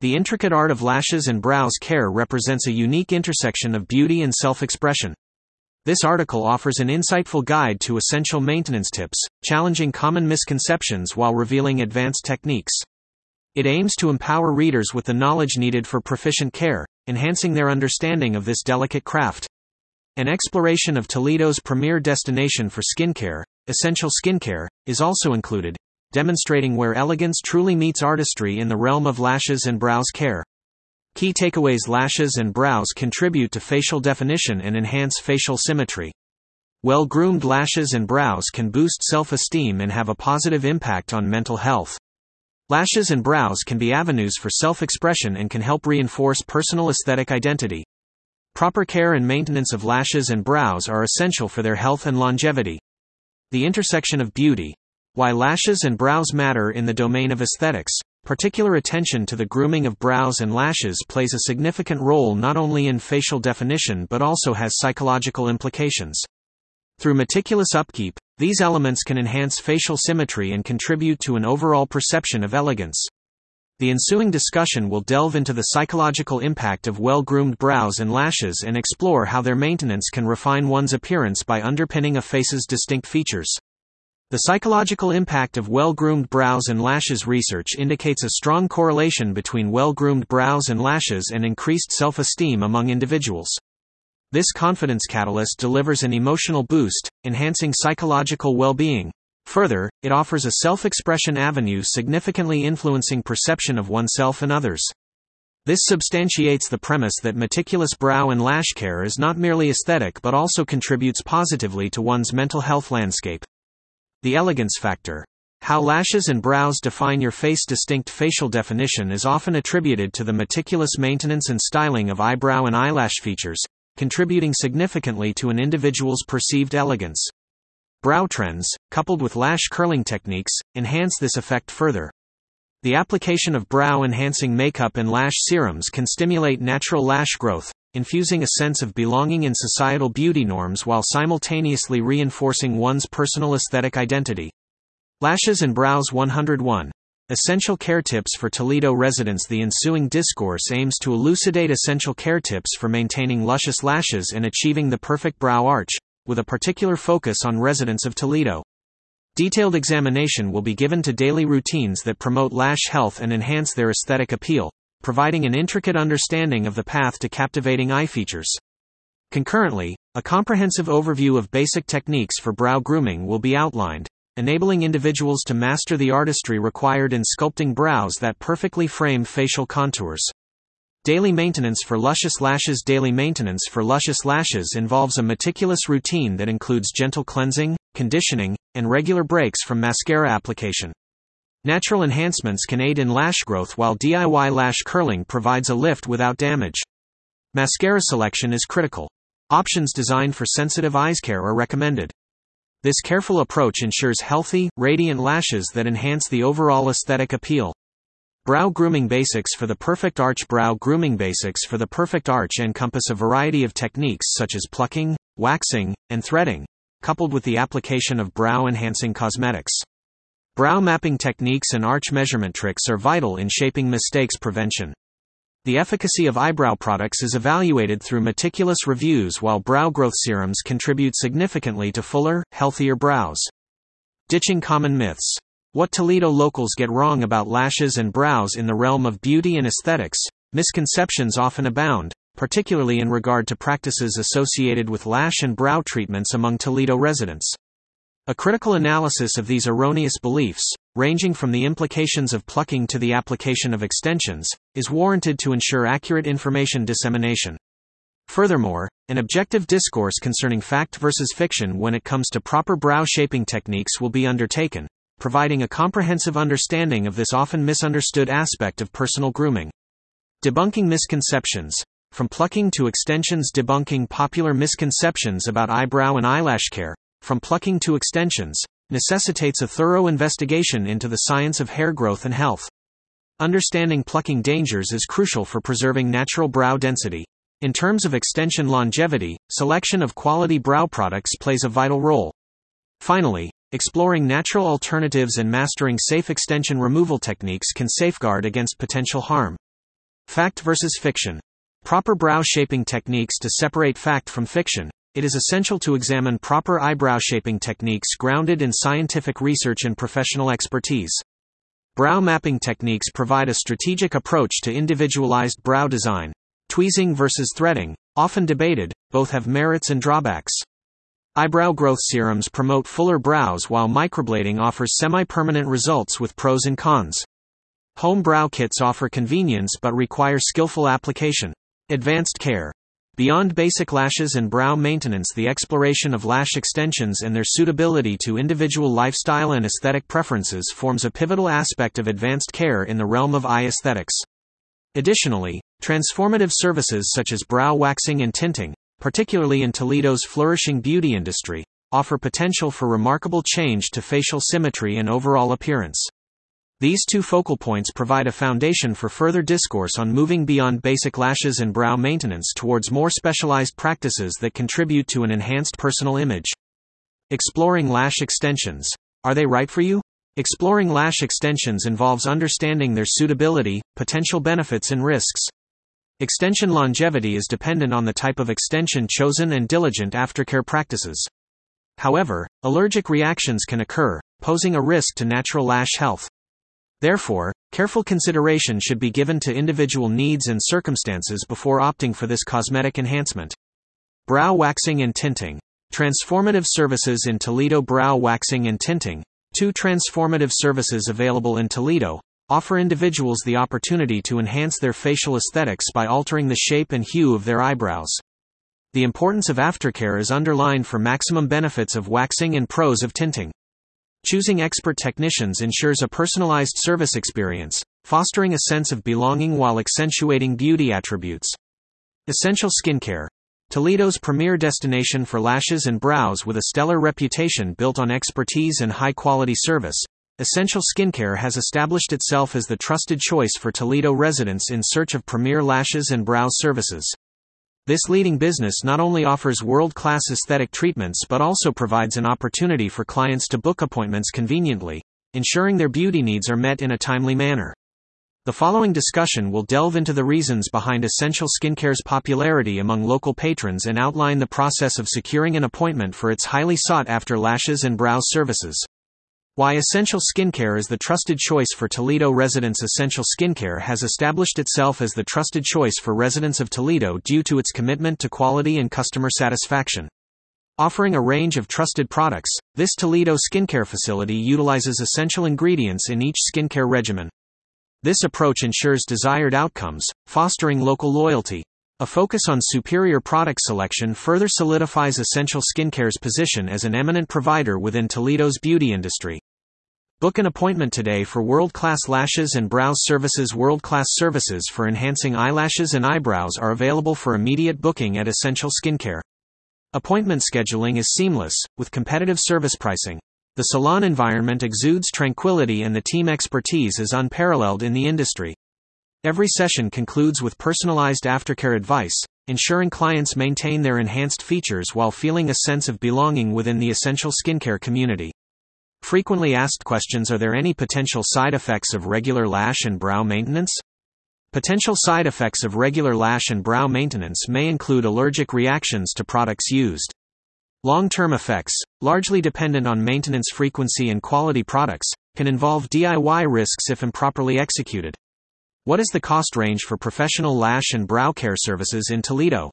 The intricate art of lashes and brows care represents a unique intersection of beauty and self expression. This article offers an insightful guide to essential maintenance tips, challenging common misconceptions while revealing advanced techniques. It aims to empower readers with the knowledge needed for proficient care, enhancing their understanding of this delicate craft. An exploration of Toledo's premier destination for skincare, Essential Skincare, is also included, demonstrating where elegance truly meets artistry in the realm of lashes and brows care. Key takeaways Lashes and brows contribute to facial definition and enhance facial symmetry. Well groomed lashes and brows can boost self esteem and have a positive impact on mental health. Lashes and brows can be avenues for self expression and can help reinforce personal aesthetic identity. Proper care and maintenance of lashes and brows are essential for their health and longevity. The intersection of beauty. Why lashes and brows matter in the domain of aesthetics. Particular attention to the grooming of brows and lashes plays a significant role not only in facial definition but also has psychological implications. Through meticulous upkeep, these elements can enhance facial symmetry and contribute to an overall perception of elegance. The ensuing discussion will delve into the psychological impact of well groomed brows and lashes and explore how their maintenance can refine one's appearance by underpinning a face's distinct features. The psychological impact of well groomed brows and lashes research indicates a strong correlation between well groomed brows and lashes and increased self esteem among individuals. This confidence catalyst delivers an emotional boost, enhancing psychological well being. Further, it offers a self expression avenue significantly influencing perception of oneself and others. This substantiates the premise that meticulous brow and lash care is not merely aesthetic but also contributes positively to one's mental health landscape. The elegance factor. How lashes and brows define your face. Distinct facial definition is often attributed to the meticulous maintenance and styling of eyebrow and eyelash features, contributing significantly to an individual's perceived elegance. Brow trends, coupled with lash curling techniques, enhance this effect further. The application of brow enhancing makeup and lash serums can stimulate natural lash growth, infusing a sense of belonging in societal beauty norms while simultaneously reinforcing one's personal aesthetic identity. Lashes and Brows 101. Essential care tips for Toledo residents. The ensuing discourse aims to elucidate essential care tips for maintaining luscious lashes and achieving the perfect brow arch, with a particular focus on residents of Toledo. Detailed examination will be given to daily routines that promote lash health and enhance their aesthetic appeal, providing an intricate understanding of the path to captivating eye features. Concurrently, a comprehensive overview of basic techniques for brow grooming will be outlined, enabling individuals to master the artistry required in sculpting brows that perfectly frame facial contours. Daily maintenance for luscious lashes Daily maintenance for luscious lashes involves a meticulous routine that includes gentle cleansing, conditioning, and regular breaks from mascara application. Natural enhancements can aid in lash growth while DIY lash curling provides a lift without damage. Mascara selection is critical. Options designed for sensitive eyes care are recommended. This careful approach ensures healthy, radiant lashes that enhance the overall aesthetic appeal. Brow grooming basics for the perfect arch Brow grooming basics for the perfect arch encompass a variety of techniques such as plucking, waxing, and threading, coupled with the application of brow enhancing cosmetics. Brow mapping techniques and arch measurement tricks are vital in shaping mistakes prevention. The efficacy of eyebrow products is evaluated through meticulous reviews while brow growth serums contribute significantly to fuller, healthier brows. Ditching common myths. What Toledo locals get wrong about lashes and brows in the realm of beauty and aesthetics, misconceptions often abound, particularly in regard to practices associated with lash and brow treatments among Toledo residents. A critical analysis of these erroneous beliefs, ranging from the implications of plucking to the application of extensions, is warranted to ensure accurate information dissemination. Furthermore, an objective discourse concerning fact versus fiction when it comes to proper brow shaping techniques will be undertaken, providing a comprehensive understanding of this often misunderstood aspect of personal grooming. Debunking misconceptions. From plucking to extensions, debunking popular misconceptions about eyebrow and eyelash care, from plucking to extensions, necessitates a thorough investigation into the science of hair growth and health. Understanding plucking dangers is crucial for preserving natural brow density. In terms of extension longevity, selection of quality brow products plays a vital role. Finally, exploring natural alternatives and mastering safe extension removal techniques can safeguard against potential harm. Fact versus fiction. Proper brow shaping techniques to separate fact from fiction. It is essential to examine proper eyebrow shaping techniques grounded in scientific research and professional expertise. Brow mapping techniques provide a strategic approach to individualized brow design. Tweezing versus threading, often debated, both have merits and drawbacks. Eyebrow growth serums promote fuller brows while microblading offers semi permanent results with pros and cons. Home brow kits offer convenience but require skillful application. Advanced care. Beyond basic lashes and brow maintenance, the exploration of lash extensions and their suitability to individual lifestyle and aesthetic preferences forms a pivotal aspect of advanced care in the realm of eye aesthetics. Additionally, transformative services such as brow waxing and tinting, particularly in Toledo's flourishing beauty industry, offer potential for remarkable change to facial symmetry and overall appearance. These two focal points provide a foundation for further discourse on moving beyond basic lashes and brow maintenance towards more specialized practices that contribute to an enhanced personal image. Exploring lash extensions. Are they right for you? Exploring lash extensions involves understanding their suitability, potential benefits, and risks. Extension longevity is dependent on the type of extension chosen and diligent aftercare practices. However, allergic reactions can occur, posing a risk to natural lash health. Therefore, careful consideration should be given to individual needs and circumstances before opting for this cosmetic enhancement. Brow waxing and tinting. Transformative services in Toledo Brow waxing and tinting. Two transformative services available in Toledo offer individuals the opportunity to enhance their facial aesthetics by altering the shape and hue of their eyebrows. The importance of aftercare is underlined for maximum benefits of waxing and pros of tinting. Choosing expert technicians ensures a personalized service experience, fostering a sense of belonging while accentuating beauty attributes. Essential Skincare. Toledo's premier destination for lashes and brows with a stellar reputation built on expertise and high quality service. Essential Skincare has established itself as the trusted choice for Toledo residents in search of premier lashes and brow services. This leading business not only offers world class aesthetic treatments but also provides an opportunity for clients to book appointments conveniently, ensuring their beauty needs are met in a timely manner. The following discussion will delve into the reasons behind Essential Skincare's popularity among local patrons and outline the process of securing an appointment for its highly sought after lashes and brow services. Why Essential Skincare is the trusted choice for Toledo residents. Essential Skincare has established itself as the trusted choice for residents of Toledo due to its commitment to quality and customer satisfaction. Offering a range of trusted products, this Toledo skincare facility utilizes essential ingredients in each skincare regimen. This approach ensures desired outcomes, fostering local loyalty. A focus on superior product selection further solidifies Essential Skincare's position as an eminent provider within Toledo's beauty industry. Book an appointment today for world class lashes and brows services. World class services for enhancing eyelashes and eyebrows are available for immediate booking at Essential Skincare. Appointment scheduling is seamless, with competitive service pricing. The salon environment exudes tranquility and the team expertise is unparalleled in the industry. Every session concludes with personalized aftercare advice, ensuring clients maintain their enhanced features while feeling a sense of belonging within the essential skincare community. Frequently asked questions Are there any potential side effects of regular lash and brow maintenance? Potential side effects of regular lash and brow maintenance may include allergic reactions to products used. Long term effects, largely dependent on maintenance frequency and quality products, can involve DIY risks if improperly executed. What is the cost range for professional lash and brow care services in Toledo?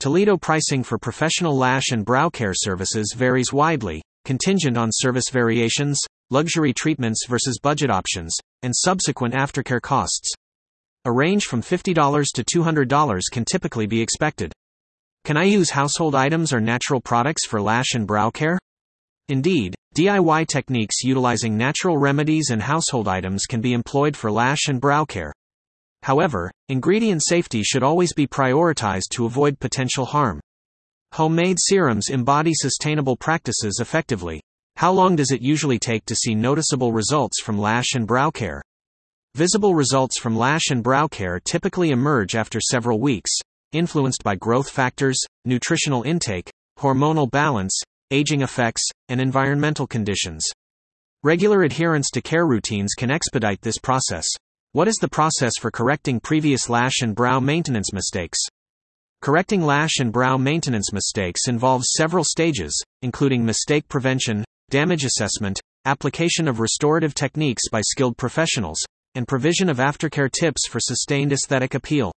Toledo pricing for professional lash and brow care services varies widely, contingent on service variations, luxury treatments versus budget options, and subsequent aftercare costs. A range from $50 to $200 can typically be expected. Can I use household items or natural products for lash and brow care? Indeed, DIY techniques utilizing natural remedies and household items can be employed for lash and brow care. However, ingredient safety should always be prioritized to avoid potential harm. Homemade serums embody sustainable practices effectively. How long does it usually take to see noticeable results from lash and brow care? Visible results from lash and brow care typically emerge after several weeks, influenced by growth factors, nutritional intake, hormonal balance, aging effects, and environmental conditions. Regular adherence to care routines can expedite this process. What is the process for correcting previous lash and brow maintenance mistakes? Correcting lash and brow maintenance mistakes involves several stages, including mistake prevention, damage assessment, application of restorative techniques by skilled professionals, and provision of aftercare tips for sustained aesthetic appeal.